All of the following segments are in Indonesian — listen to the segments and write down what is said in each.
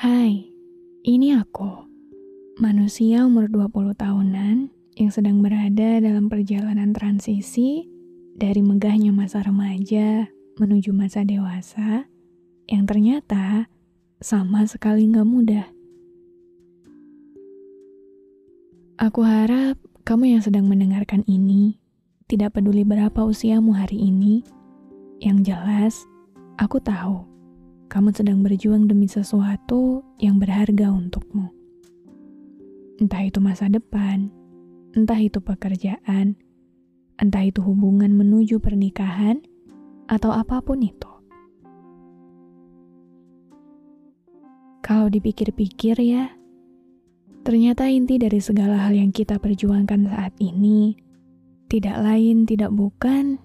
Hai, ini aku. Manusia umur 20 tahunan yang sedang berada dalam perjalanan transisi dari megahnya masa remaja menuju masa dewasa yang ternyata sama sekali nggak mudah. Aku harap kamu yang sedang mendengarkan ini tidak peduli berapa usiamu hari ini. Yang jelas, aku tahu kamu sedang berjuang demi sesuatu yang berharga untukmu. Entah itu masa depan, entah itu pekerjaan, entah itu hubungan menuju pernikahan, atau apa pun itu. Kalau dipikir-pikir ya, ternyata inti dari segala hal yang kita perjuangkan saat ini tidak lain tidak bukan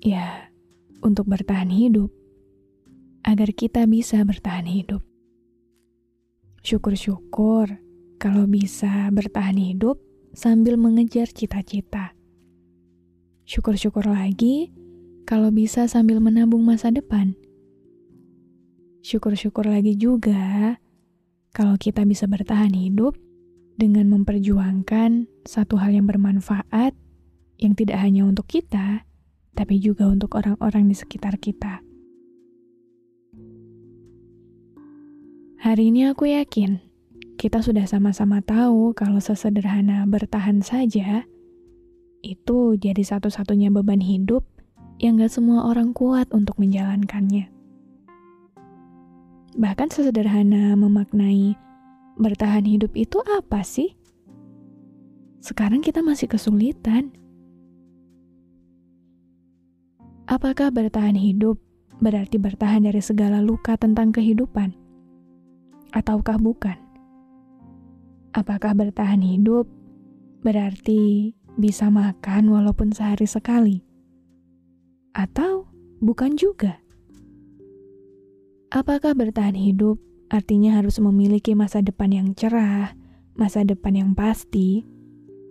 ya untuk bertahan hidup agar kita bisa bertahan hidup. Syukur-syukur kalau bisa bertahan hidup sambil mengejar cita-cita. Syukur-syukur lagi kalau bisa sambil menabung masa depan. Syukur-syukur lagi juga kalau kita bisa bertahan hidup dengan memperjuangkan satu hal yang bermanfaat yang tidak hanya untuk kita, tapi juga untuk orang-orang di sekitar kita. Hari ini aku yakin kita sudah sama-sama tahu kalau sesederhana bertahan saja itu jadi satu-satunya beban hidup yang gak semua orang kuat untuk menjalankannya. Bahkan sesederhana memaknai bertahan hidup itu apa sih? Sekarang kita masih kesulitan. Apakah bertahan hidup berarti bertahan dari segala luka tentang kehidupan? Ataukah bukan? Apakah bertahan hidup berarti bisa makan walaupun sehari sekali? Atau bukan juga? Apakah bertahan hidup artinya harus memiliki masa depan yang cerah, masa depan yang pasti,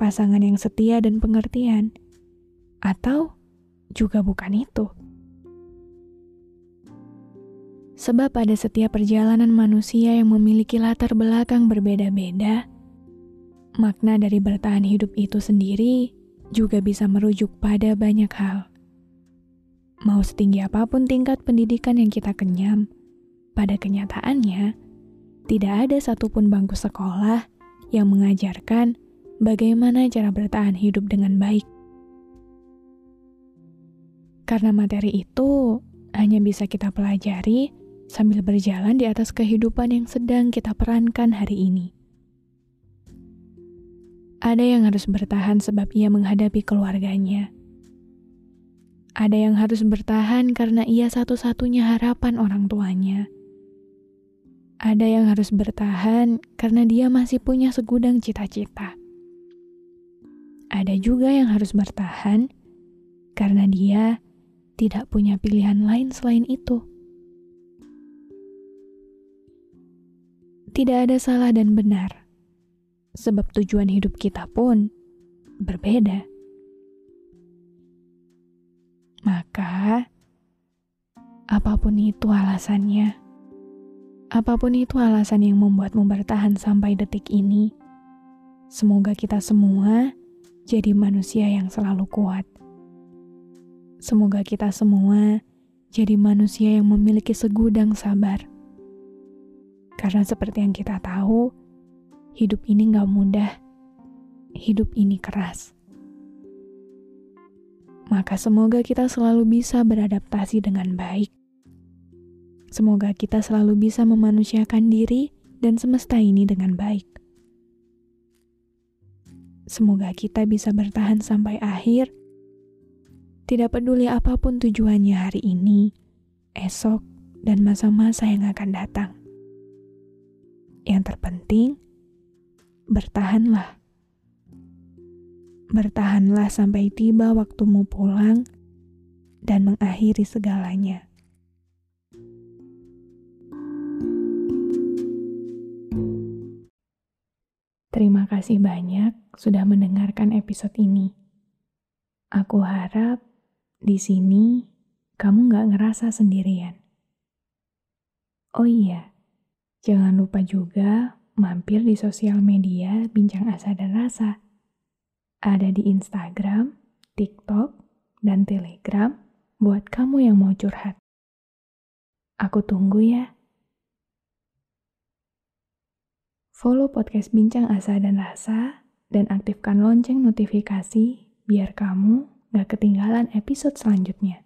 pasangan yang setia dan pengertian? Atau juga bukan itu? Sebab pada setiap perjalanan manusia yang memiliki latar belakang berbeda-beda, makna dari bertahan hidup itu sendiri juga bisa merujuk pada banyak hal. Mau setinggi apa pun tingkat pendidikan yang kita kenyam, pada kenyataannya tidak ada satupun bangku sekolah yang mengajarkan bagaimana cara bertahan hidup dengan baik. Karena materi itu hanya bisa kita pelajari sambil berjalan di atas kehidupan yang sedang kita perankan hari ini. Ada yang harus bertahan sebab ia menghadapi keluarganya. Ada yang harus bertahan karena ia satu-satunya harapan orang tuanya. Ada yang harus bertahan karena dia masih punya segudang cita-cita. Ada juga yang harus bertahan karena dia tidak punya pilihan lain selain itu. Tidak ada salah dan benar, sebab tujuan hidup kita pun berbeda. Maka, apa pun itu alasannya, apa pun itu alasan yang membuatmu bertahan sampai detik ini, semoga kita semua jadi manusia yang selalu kuat, Semoga kita semua jadi manusia yang memiliki segudang sabar. Karena seperti yang kita tahu, hidup ini gak mudah. Hidup ini keras. Maka semoga kita selalu bisa beradaptasi dengan baik. Semoga kita selalu bisa memanusiakan diri dan semesta ini dengan baik. Semoga kita bisa bertahan sampai akhir tidak peduli apa pun tujuannya hari ini, esok, dan masa-masa yang akan datang. Yang terpenting, bertahanlah. Bertahanlah sampai tiba waktumu pulang dan mengakhiri segalanya. Terima kasih banyak sudah mendengarkan episode ini. Aku harap di sini, kamu gak ngerasa sendirian. Oh iya, jangan lupa juga mampir di sosial media Bincang Asa dan Rasa. Ada di Instagram, TikTok, dan Telegram buat kamu yang mau curhat. Aku tunggu ya. Follow podcast Bincang Asa dan Rasa dan aktifkan lonceng notifikasi biar kamu gak ketinggalan episode selanjutnya.